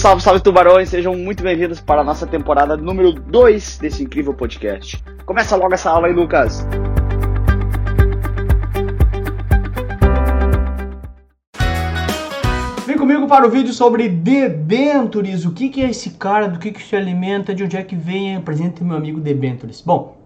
Salve, salve tubarões, sejam muito bem-vindos para a nossa temporada número 2 desse incrível podcast. Começa logo essa aula aí, Lucas. Vem comigo para o vídeo sobre debentures. O que, que é esse cara, do que, que se alimenta, de onde é que vem? Apresente meu amigo debentures. Bom,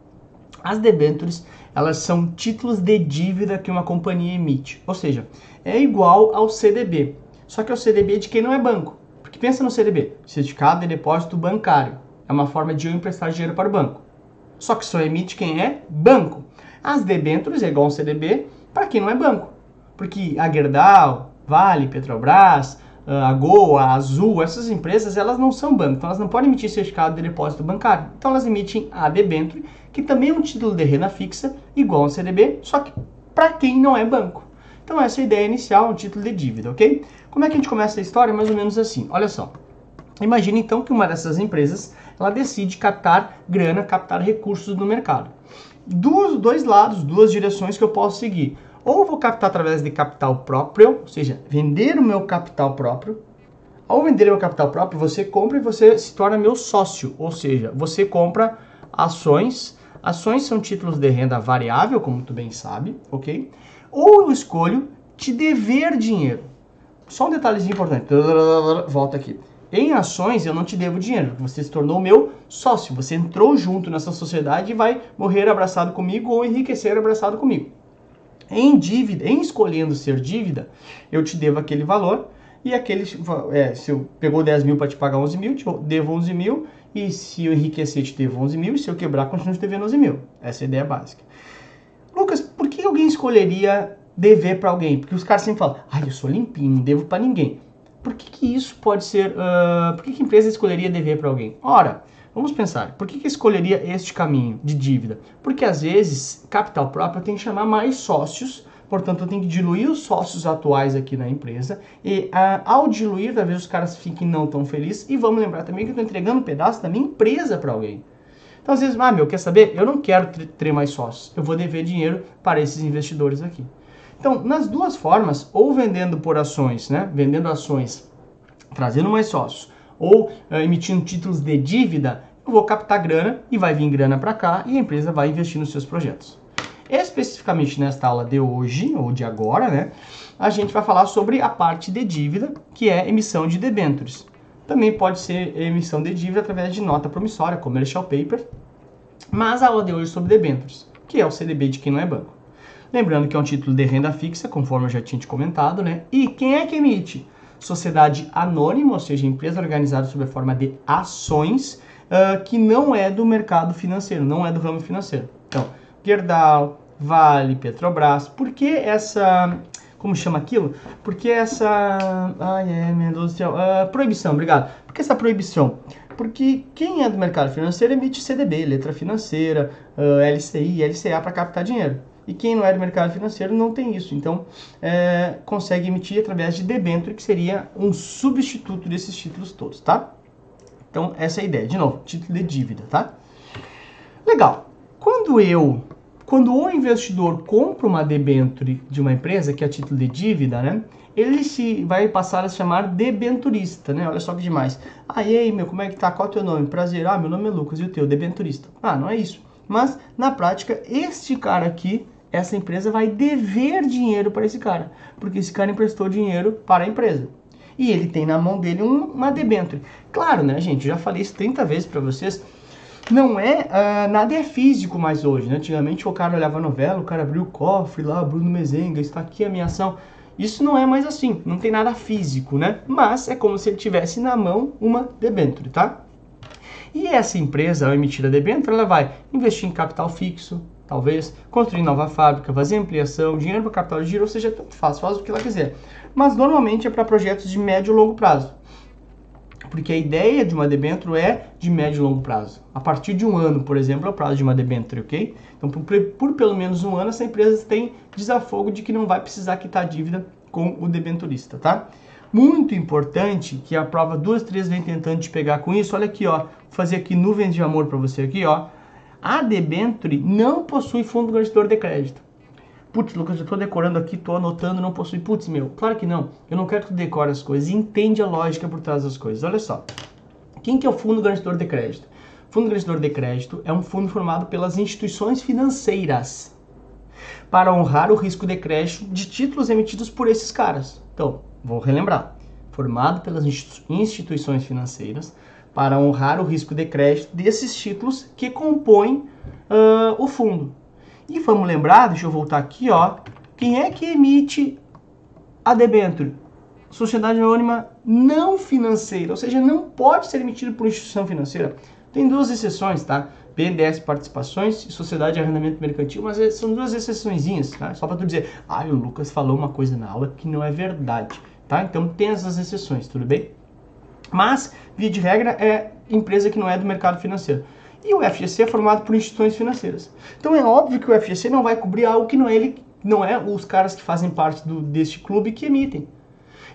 as debentures, elas são títulos de dívida que uma companhia emite. Ou seja, é igual ao CDB. Só que é o CDB de quem não é banco. Pensa no CDB, Certificado de Depósito Bancário. É uma forma de eu emprestar dinheiro para o banco. Só que só emite quem é banco. As debêntures é igual ao CDB para quem não é banco. Porque a Gerdau, Vale, Petrobras, a Gol, a Azul, essas empresas, elas não são banco, então elas não podem emitir certificado de depósito bancário. Então elas emitem a debenture, que também é um título de renda fixa, igual ao CDB, só que para quem não é banco. Então essa é a ideia inicial, um título de dívida, ok? Como é que a gente começa a história? Mais ou menos assim. Olha só. Imagine então que uma dessas empresas, ela decide captar grana, captar recursos no mercado. Dos dois lados, duas direções que eu posso seguir ou vou captar através de capital próprio, ou seja, vender o meu capital próprio. Ao vender o meu capital próprio, você compra e você se torna meu sócio, ou seja, você compra ações. Ações são títulos de renda variável, como tu bem sabe, ok? Ou eu escolho te dever dinheiro. Só um detalhezinho importante. Volta aqui. Em ações eu não te devo dinheiro, você se tornou meu sócio, você entrou junto nessa sociedade e vai morrer abraçado comigo ou enriquecer abraçado comigo. Em dívida, em escolhendo ser dívida, eu te devo aquele valor e aquele, é, se eu pegou 10 mil para te pagar 11 mil, te devo 11 mil e se eu enriquecer te devo 11 mil e se eu quebrar continuo te devendo 11 mil. Essa é a ideia básica. Lucas, por que alguém escolheria dever para alguém? Porque os caras sempre falam, ah, eu sou limpinho, não devo para ninguém. Por que, que isso pode ser, uh, por que, que a empresa escolheria dever para alguém? Ora, Vamos pensar, por que, que escolheria este caminho de dívida? Porque às vezes, capital próprio tem que chamar mais sócios, portanto eu tenho que diluir os sócios atuais aqui na empresa, e ah, ao diluir, talvez os caras fiquem não tão felizes, e vamos lembrar também que eu estou entregando um pedaço da minha empresa para alguém. Então às vezes, ah meu, quer saber? Eu não quero ter mais sócios, eu vou dever dinheiro para esses investidores aqui. Então, nas duas formas, ou vendendo por ações, né, vendendo ações, trazendo mais sócios, ou uh, emitindo títulos de dívida, eu vou captar grana e vai vir grana para cá e a empresa vai investir nos seus projetos. Especificamente nesta aula de hoje, ou de agora, né, a gente vai falar sobre a parte de dívida, que é emissão de debêntures. Também pode ser emissão de dívida através de nota promissória, commercial paper, mas a aula de hoje é sobre debêntures, que é o CDB de quem não é banco. Lembrando que é um título de renda fixa, conforme eu já tinha te comentado, né? E quem é que emite? sociedade anônima, ou seja, empresa organizada sob a forma de ações, uh, que não é do mercado financeiro, não é do ramo financeiro. Então, Gerdau, Vale, Petrobras, por que essa. Como chama aquilo? Porque essa. Ai, é, meu Deus do céu. Uh, proibição, obrigado. Por que essa proibição? Porque quem é do mercado financeiro emite CDB, letra financeira, uh, LCI, LCA para captar dinheiro. E quem não é do mercado financeiro não tem isso. Então, é, consegue emitir através de debênture, que seria um substituto desses títulos todos, tá? Então, essa é a ideia. De novo, título de dívida, tá? Legal. Quando eu, quando o investidor compra uma debênture de uma empresa, que é título de dívida, né? Ele se vai passar a se chamar debenturista, né? Olha só que demais. Ah, e aí, meu, como é que tá? Qual é o teu nome? Prazer. Ah, meu nome é Lucas. E o teu? Debenturista. Ah, não é isso. Mas, na prática, este cara aqui essa empresa vai dever dinheiro para esse cara, porque esse cara emprestou dinheiro para a empresa. E ele tem na mão dele um, uma debênture. Claro, né, gente? Já falei isso 30 vezes para vocês. Não é, uh, nada é físico mais hoje, né? Antigamente o cara olhava a novela, o cara abriu o cofre lá, Bruno Mezenga, está aqui a minha ação. Isso não é mais assim, não tem nada físico, né? Mas é como se ele tivesse na mão uma debênture, tá? E essa empresa, ao emitir a debênture, ela vai investir em capital fixo, talvez, construir nova fábrica, fazer ampliação, dinheiro para capital de giro, ou seja, tanto faz, faz o que ela quiser. Mas normalmente é para projetos de médio e longo prazo. Porque a ideia de uma debênture é de médio e longo prazo. A partir de um ano, por exemplo, é o prazo de uma debênture, ok? Então, por, por pelo menos um ano, essa empresa tem desafogo de que não vai precisar quitar dívida com o debenturista, tá? Muito importante que a prova duas, três vem tentando te pegar com isso. Olha aqui, ó, vou fazer aqui nuvens de amor para você aqui, ó a debenture não possui fundo garantidor de crédito. Putz, Lucas, eu tô decorando aqui, tô anotando, não possui. Putz, meu, claro que não. Eu não quero que tu decore as coisas. Entende a lógica por trás das coisas. Olha só. Quem que é o fundo garantidor de crédito? Fundo garantidor de crédito é um fundo formado pelas instituições financeiras para honrar o risco de crédito de títulos emitidos por esses caras. Então, vou relembrar. Formado pelas instituições financeiras para honrar o risco de crédito desses títulos que compõem uh, o fundo. E vamos lembrar, deixa eu voltar aqui, ó, quem é que emite a debênture? Sociedade anônima não financeira, ou seja, não pode ser emitido por instituição financeira. Tem duas exceções, tá? BNDES Participações e Sociedade de Arrendamento Mercantil, mas é, são duas exceções, tá? Só para tu dizer, ah, o Lucas falou uma coisa na aula que não é verdade, tá? Então tem essas exceções, tudo bem? Mas, via de regra, é empresa que não é do mercado financeiro. E o FGC é formado por instituições financeiras. Então é óbvio que o FGC não vai cobrir algo que não é ele, não é os caras que fazem parte do, deste clube que emitem.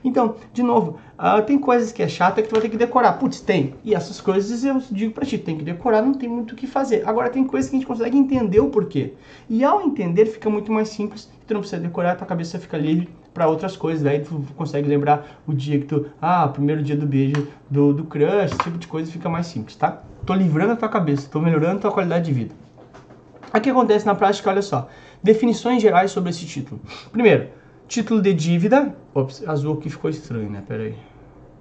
Então, de novo, uh, tem coisas que é chata que tu vai ter que decorar. Putz, tem. E essas coisas eu digo pra ti, tem que decorar, não tem muito o que fazer. Agora, tem coisas que a gente consegue entender o porquê. E ao entender, fica muito mais simples. Tu não precisa decorar, tua cabeça fica livre para outras coisas. Daí tu consegue lembrar o dia que tu. Ah, primeiro dia do beijo do, do crush, esse tipo de coisa fica mais simples, tá? Tô livrando a tua cabeça, tô melhorando a tua qualidade de vida. O que acontece na prática, olha só. Definições gerais sobre esse título. Primeiro, título de dívida. Ops, azul aqui ficou estranho, né? Pera aí.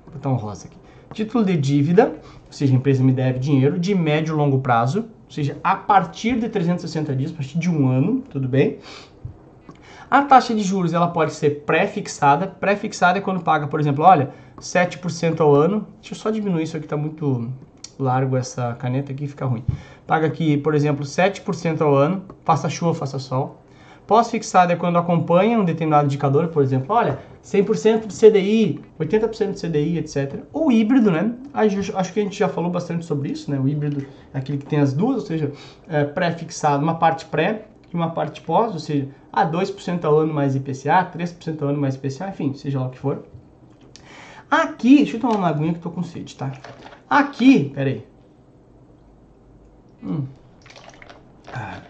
Vou botar um rosa aqui. Título de dívida, ou seja, a empresa me deve dinheiro, de médio e longo prazo, ou seja, a partir de 360 dias, a partir de um ano, tudo bem? A taxa de juros ela pode ser pré-fixada. Pré-fixada é quando paga, por exemplo, olha, 7% ao ano. Deixa eu só diminuir isso aqui, está muito largo essa caneta aqui, fica ruim. Paga aqui, por exemplo, 7% ao ano, faça chuva, faça sol. Pós-fixada é quando acompanha um determinado indicador, por exemplo, olha, 100% de CDI, 80% de CDI, etc. Ou híbrido, né? Acho que a gente já falou bastante sobre isso, né? O híbrido é aquele que tem as duas, ou seja, é pré-fixado, uma parte pré uma parte pós, ou seja, ah, 2% ao ano mais IPCA, 3% ao ano mais IPCA, enfim, seja lá o que for. Aqui, deixa eu tomar uma aguinha que tô com sede, tá? Aqui, peraí. Hum. Ah,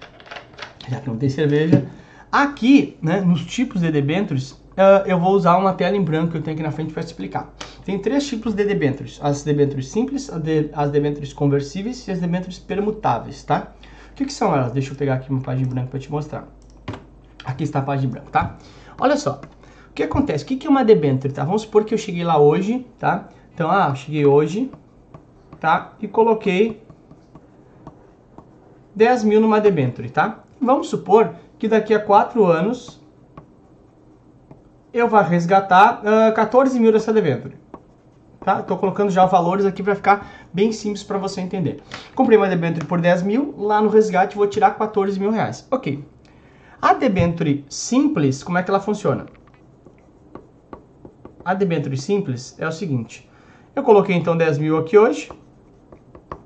já que não tem cerveja. Aqui, né, nos tipos de debêntures, uh, eu vou usar uma tela em branco que eu tenho aqui na frente para explicar. Tem três tipos de debêntures. As debêntures simples, as debêntures conversíveis e as debêntures permutáveis, tá? Que, que são elas? Deixa eu pegar aqui uma página branca para te mostrar. Aqui está a página branca, tá? Olha só. O que acontece? O que, que é uma debênture, tá? Vamos supor que eu cheguei lá hoje, tá? Então, ah, cheguei hoje, tá? E coloquei 10 mil numa debênture, tá? Vamos supor que daqui a 4 anos eu vá resgatar uh, 14 mil dessa debênture. Tá? Estou colocando já valores aqui para ficar bem simples para você entender. Comprei uma debênture por 10 mil, lá no resgate vou tirar 14 mil reais. Ok. A debênture simples, como é que ela funciona? A debênture simples é o seguinte. Eu coloquei então 10 mil aqui hoje,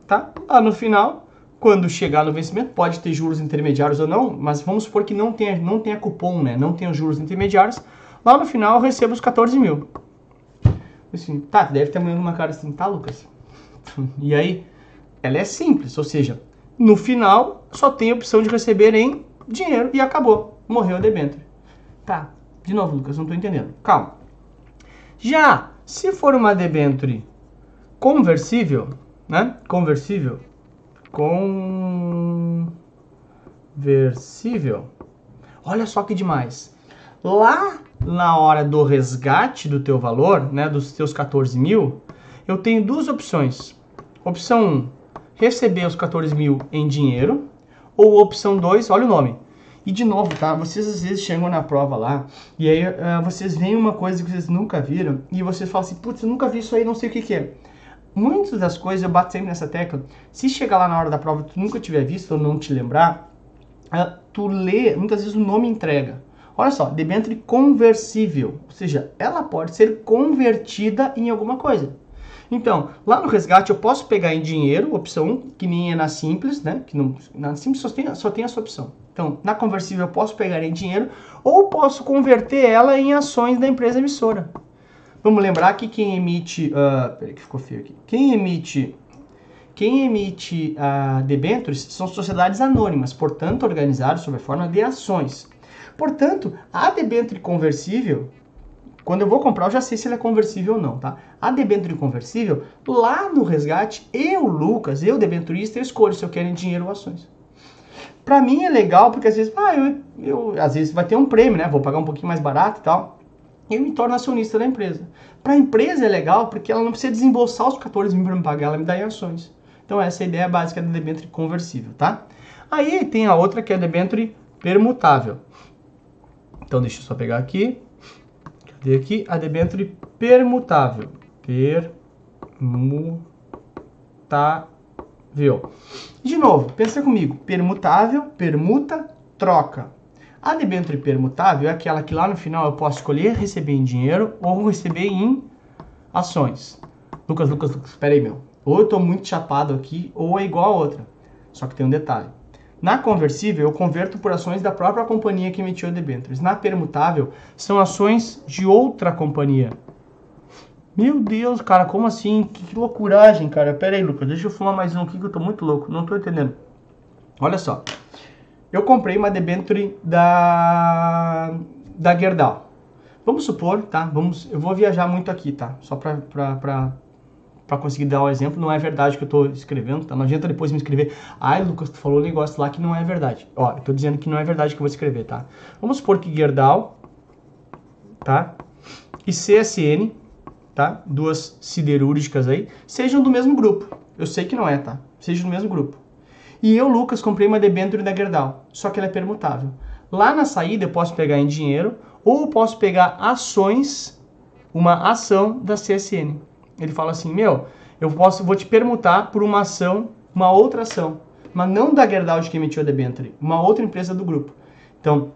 tá? Lá no final, quando chegar no vencimento, pode ter juros intermediários ou não, mas vamos supor que não tenha, não tenha cupom, né? Não tenha juros intermediários. Lá no final eu recebo os 14 mil. Assim, tá, deve ter uma cara assim, tá, Lucas? E aí, ela é simples, ou seja, no final só tem a opção de receber em dinheiro e acabou. Morreu a debênture. Tá, de novo, Lucas, não tô entendendo. Calma. Já se for uma debênture conversível, né? Conversível. Conversível. Olha só que demais. Lá na hora do resgate do teu valor, né, dos teus 14 mil, eu tenho duas opções. Opção 1, receber os 14 mil em dinheiro. Ou opção 2, olha o nome. E de novo, tá? Vocês às vezes chegam na prova lá e aí uh, vocês veem uma coisa que vocês nunca viram e vocês falam assim, putz, eu nunca vi isso aí, não sei o que, que é. Muitas das coisas eu bato sempre nessa tecla. Se chegar lá na hora da prova e tu nunca tiver visto ou não te lembrar, uh, tu lê, muitas vezes o nome entrega. Olha só, debênture conversível, ou seja, ela pode ser convertida em alguma coisa. Então, lá no resgate eu posso pegar em dinheiro, opção 1, que nem é na simples, né? Que não, na simples só tem, só tem essa opção. Então, na conversível eu posso pegar em dinheiro ou posso converter ela em ações da empresa emissora. Vamos lembrar que quem emite, uh, peraí que ficou feio aqui. Quem emite quem emite uh, debêntures são sociedades anônimas, portanto organizadas sob a forma de ações. Portanto, a debênture conversível, quando eu vou comprar, eu já sei se ele é conversível ou não, tá? A debênture conversível, lá no resgate, eu, Lucas, eu, debenturista, eu escolho se eu quero em dinheiro ou ações. Para mim é legal porque às vezes, ah, eu, eu, às vezes vai ter um prêmio, né? Vou pagar um pouquinho mais barato e tal. Eu me torno acionista da empresa. Para a empresa é legal porque ela não precisa desembolsar os 14 mil para me pagar, ela me dá em ações. Então essa é a ideia básica da debênture conversível, tá? Aí tem a outra que é a debênture permutável. Então deixa eu só pegar aqui. Cadê aqui? A debênture permutável. Permutável. De novo, pensa comigo. Permutável, permuta, troca. A debênture permutável é aquela que lá no final eu posso escolher receber em dinheiro ou receber em ações. Lucas, Lucas, Lucas, espera aí, meu. Ou eu estou muito chapado aqui, ou é igual a outra. Só que tem um detalhe. Na conversível, eu converto por ações da própria companhia que emitiu debêntures. Na permutável, são ações de outra companhia. Meu Deus, cara, como assim? Que, que loucuragem, cara. Pera aí, Lucas, deixa eu fumar mais um aqui que eu tô muito louco. Não tô entendendo. Olha só. Eu comprei uma debenture da da Gerdau. Vamos supor, tá? Vamos, eu vou viajar muito aqui, tá? Só pra, pra, pra para conseguir dar o exemplo, não é verdade que eu estou escrevendo, tá? Não adianta depois me escrever, ai Lucas, tu falou um negócio lá que não é verdade. Ó, eu estou dizendo que não é verdade que eu vou escrever, tá? Vamos supor que Gerdau, tá? E CSN, tá? Duas siderúrgicas aí, sejam do mesmo grupo. Eu sei que não é, tá? Sejam do mesmo grupo. E eu, Lucas, comprei uma debênture da Gerdau, só que ela é permutável. Lá na saída eu posso pegar em dinheiro ou posso pegar ações, uma ação da CSN. Ele fala assim, meu, eu posso, vou te permutar por uma ação, uma outra ação, mas não da Gerdau que emitiu a debenture, uma outra empresa do grupo. Então,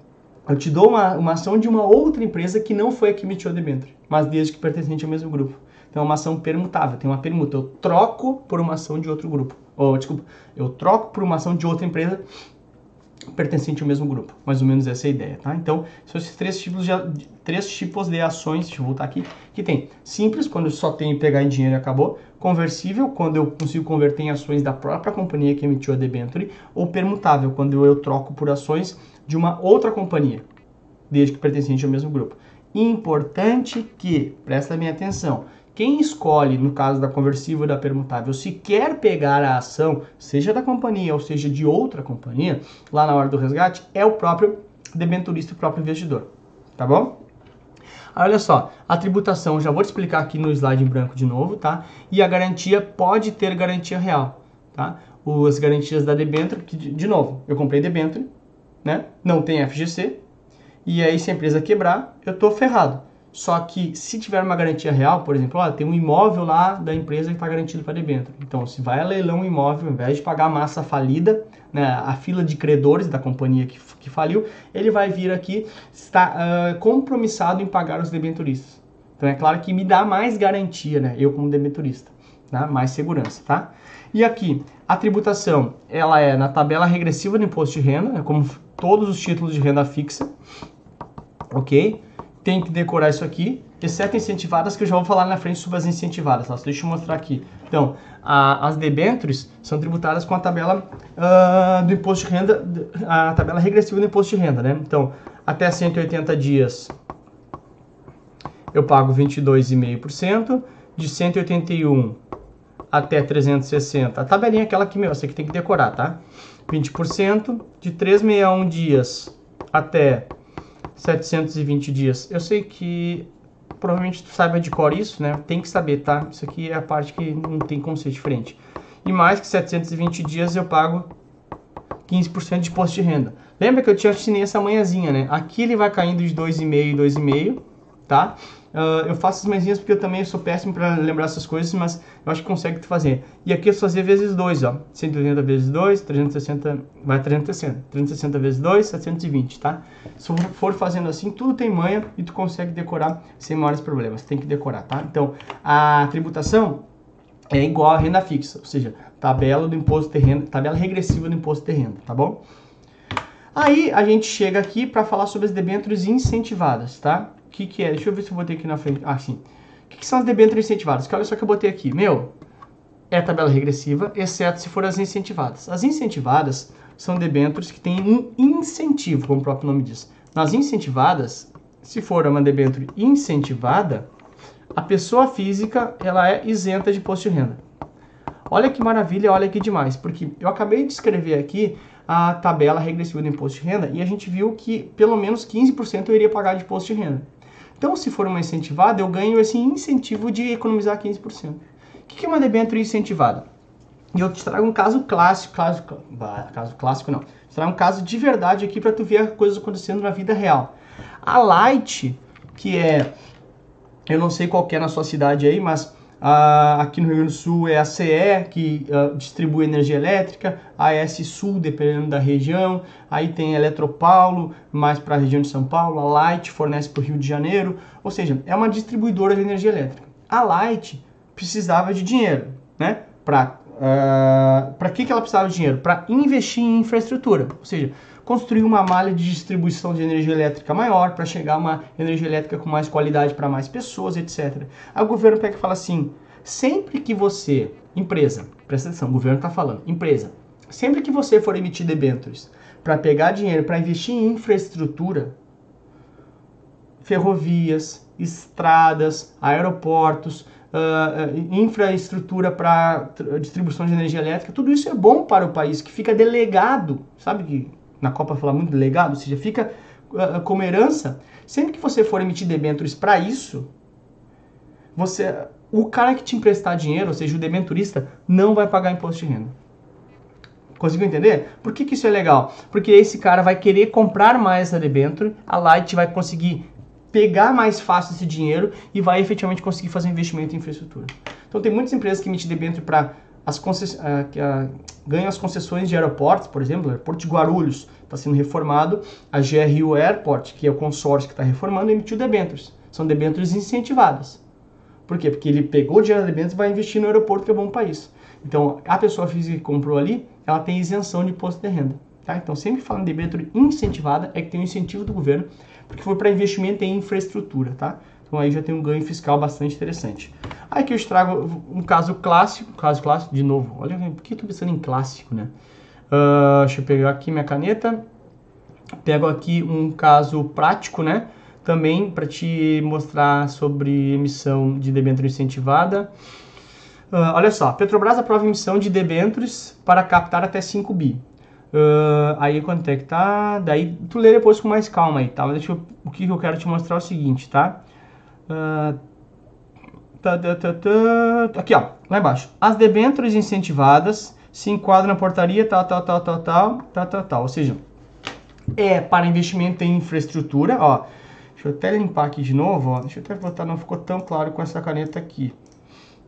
eu te dou uma, uma ação de uma outra empresa que não foi a que emitiu a debenture, mas desde que pertencente ao mesmo grupo. Então, é uma ação permutável, tem uma permuta. Eu troco por uma ação de outro grupo. Ou, desculpa, eu troco por uma ação de outra empresa pertencente ao mesmo grupo. Mais ou menos essa é a ideia, tá? Então, são esses três tipos de, três tipos de ações, deixa eu voltar aqui, que tem simples, quando eu só tenho pegar em dinheiro e acabou, conversível, quando eu consigo converter em ações da própria companhia que emitiu a debenture, ou permutável, quando eu troco por ações de uma outra companhia, desde que pertencente ao mesmo grupo. Importante que, presta bem atenção, quem escolhe, no caso da conversível e da permutável, se quer pegar a ação, seja da companhia ou seja de outra companhia, lá na hora do resgate, é o próprio debenturista, o próprio investidor. Tá bom? olha só, a tributação, já vou te explicar aqui no slide em branco de novo, tá? E a garantia pode ter garantia real, tá? As garantias da debênture, que de novo, eu comprei debênture, né? Não tem FGC, e aí se a empresa quebrar, eu tô ferrado. Só que se tiver uma garantia real, por exemplo, ó, tem um imóvel lá da empresa que está garantido para debênture. Então, se vai a leilão um imóvel, ao invés de pagar a massa falida, né, a fila de credores da companhia que, que faliu, ele vai vir aqui, está uh, compromissado em pagar os debenturistas. Então, é claro que me dá mais garantia, né, eu como debenturista, tá? mais segurança, tá? E aqui, a tributação, ela é na tabela regressiva do imposto de renda, né, como todos os títulos de renda fixa, ok? Tem que decorar isso aqui, exceto incentivadas, que eu já vou falar na frente sobre as incentivadas. Tá? Deixa eu mostrar aqui. Então, a, as debêntures são tributadas com a tabela uh, do imposto de renda, a tabela regressiva do imposto de renda, né? Então, até 180 dias eu pago 22,5%, de 181 até 360, a tabelinha é aquela que, meu, você que tem que decorar, tá? 20%, de 361 dias até 720 dias. Eu sei que provavelmente tu saiba de cor isso, né? Tem que saber, tá? Isso aqui é a parte que não tem como ser diferente. E mais que 720 dias eu pago 15% de imposto de renda. Lembra que eu te assinei essa manhãzinha, né? Aqui ele vai caindo de 2,5 e 2,5, tá? Uh, eu faço as manhãzinhas porque eu também sou péssimo para lembrar essas coisas, mas eu acho que consegue fazer. E aqui é fazer vezes 2, ó. 180 vezes 2, 360, vai 360. 360 vezes 2, 720, tá? Se for fazendo assim, tudo tem manha e tu consegue decorar sem maiores problemas. Tem que decorar, tá? Então, a tributação é igual a renda fixa, ou seja, tabela do imposto de renda, tabela regressiva do imposto de renda, tá bom? Aí a gente chega aqui para falar sobre as debêntures incentivadas, tá? O que, que é? Deixa eu ver se eu botei aqui na frente. Ah, sim. O que, que são as debêntures incentivadas? Que olha só que eu botei aqui. Meu, é tabela regressiva, exceto se for as incentivadas. As incentivadas são debêntures que têm um incentivo, como o próprio nome diz. Nas incentivadas, se for uma debênture incentivada, a pessoa física ela é isenta de imposto de renda. Olha que maravilha, olha que demais, porque eu acabei de escrever aqui a tabela regressiva do imposto de renda e a gente viu que pelo menos 15% eu iria pagar de imposto de renda. Então, se for uma incentivada, eu ganho esse incentivo de economizar 15%. O que é uma debênture incentivada? E eu te trago um caso clássico, caso, caso clássico não, te trago um caso de verdade aqui para tu ver coisas acontecendo na vida real. A Light, que é, eu não sei qual é na sua cidade aí, mas Uh, aqui no Rio Grande do Sul é a CE, que uh, distribui energia elétrica, a S Sul, dependendo da região, aí tem a Eletropaulo, mais para a região de São Paulo, a Light fornece para o Rio de Janeiro, ou seja, é uma distribuidora de energia elétrica. A Light precisava de dinheiro, né? Para uh, ah, que, que ela precisava de dinheiro? Para investir em infraestrutura, ou seja, construir uma malha de distribuição de energia elétrica maior para chegar a uma energia elétrica com mais qualidade para mais pessoas, etc. Aí o governo pega e fala assim: sempre que você, empresa, presta atenção, o governo está falando, empresa, sempre que você for emitir debêntures para pegar dinheiro para investir em infraestrutura, ferrovias, estradas, aeroportos, uh, infraestrutura para distribuição de energia elétrica, tudo isso é bom para o país, que fica delegado, sabe que na Copa fala muito de legado, ou seja, fica uh, como herança. Sempre que você for emitir debêntures para isso, você, o cara que te emprestar dinheiro, ou seja, o debenturista, não vai pagar imposto de renda. Conseguiu entender? Por que, que isso é legal? Porque esse cara vai querer comprar mais essa debenture, a Light vai conseguir pegar mais fácil esse dinheiro e vai efetivamente conseguir fazer um investimento em infraestrutura. Então tem muitas empresas que emitem debênture para as concess... Ganham as concessões de aeroportos, por exemplo, o aeroporto de Guarulhos está sendo reformado, a GRU Airport, que é o consórcio que está reformando, emitiu debêntures. São debêntures incentivadas. Por quê? Porque ele pegou o dinheiro da debêntures e vai investir no aeroporto, que é bom país. Então, a pessoa física que comprou ali, ela tem isenção de imposto de renda. Tá? Então, sempre falando de debênture incentivada, é que tem um incentivo do governo, porque foi para investimento em infraestrutura. Tá? Então, aí já tem um ganho fiscal bastante interessante. Aí que eu trago um caso clássico, caso clássico, de novo, olha, por que eu estou pensando em clássico, né? Uh, deixa eu pegar aqui minha caneta. Pego aqui um caso prático, né? Também para te mostrar sobre emissão de debênture incentivada. Uh, olha só, Petrobras aprova emissão de debêntures para captar até 5 bi. Uh, aí quanto é que tá? Daí tu lê depois com mais calma aí, tá? Mas deixa eu, o que eu quero te mostrar é o seguinte, tá? Uh? Aqui, ó, lá embaixo. As debêntures incentivadas se enquadra na portaria tal, tal, tal, tal, tal, tal, tal, tal. Ou seja, é para investimento em infraestrutura, ó. Deixa eu até limpar aqui de novo, ó. Deixa eu até botar, não ficou tão claro com essa caneta aqui.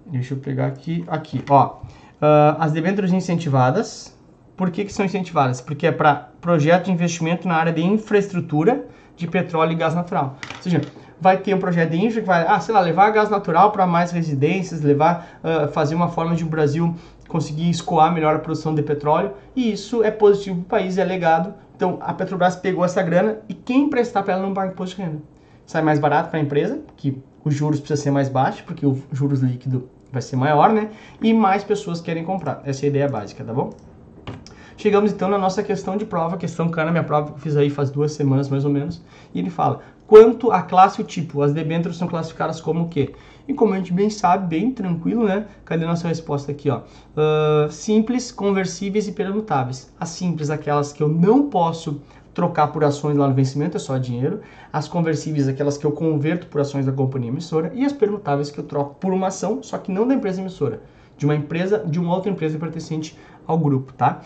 Deixa eu pegar aqui, aqui, ó. Uh, as debêntures incentivadas. Por que, que são incentivadas? Porque é para projeto de investimento na área de infraestrutura de petróleo e gás natural. Ou seja, vai ter um projeto de infra que vai, ah, sei lá, levar gás natural para mais residências, levar, uh, fazer uma forma de o Brasil conseguir escoar melhor a produção de petróleo, e isso é positivo para o país, é legado. Então a Petrobras pegou essa grana e quem emprestar para ela não paga imposto de renda. Sai mais barato para a empresa, que os juros precisam ser mais baixos, porque o juros líquido vai ser maior, né? E mais pessoas querem comprar. Essa é a ideia básica, tá bom? Chegamos então na nossa questão de prova, questão cana, minha prova que eu fiz aí faz duas semanas mais ou menos, e ele fala: quanto à classe e o tipo, as debêntures são classificadas como o quê? E como a gente bem sabe, bem tranquilo, né? Cadê nossa resposta aqui, ó? Uh, simples, conversíveis e permutáveis. As simples, aquelas que eu não posso trocar por ações lá no vencimento, é só dinheiro. As conversíveis, aquelas que eu converto por ações da companhia emissora. E as permutáveis, que eu troco por uma ação, só que não da empresa emissora. De uma empresa, de uma outra empresa pertencente ao grupo, tá?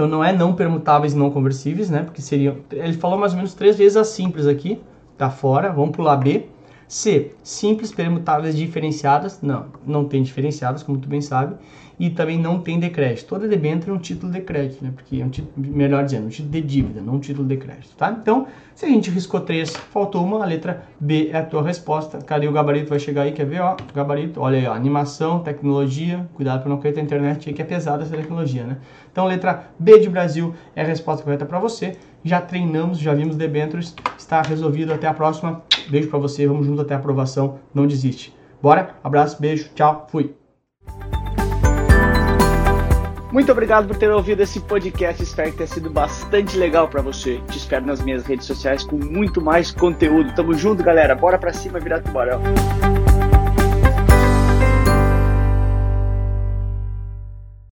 Então não é não permutáveis e não conversíveis, né? Porque seriam. Ele falou mais ou menos três vezes as simples aqui, tá fora. Vamos pular B. C. Simples permutáveis diferenciadas. Não, não tem diferenciadas, como tu bem sabe. E também não tem decrédito. Toda debênture é um título de crédito, né? Porque é um título, melhor dizendo, um título de dívida, não um título de crédito, tá? Então, se a gente riscou três, faltou uma, a letra B é a tua resposta. Cadê o gabarito? Vai chegar aí, quer ver? Ó, gabarito, olha aí, ó, animação, tecnologia. Cuidado para não cair na internet aí, que é pesada essa tecnologia, né? Então, letra B de Brasil é a resposta correta para você. Já treinamos, já vimos debêntures, está resolvido. Até a próxima. Beijo para você, vamos junto até a aprovação. Não desiste. Bora? Abraço, beijo, tchau, fui. Muito obrigado por ter ouvido esse podcast. Espero que tenha sido bastante legal para você. Te espero nas minhas redes sociais com muito mais conteúdo. Tamo junto, galera. Bora pra cima virar tubarão.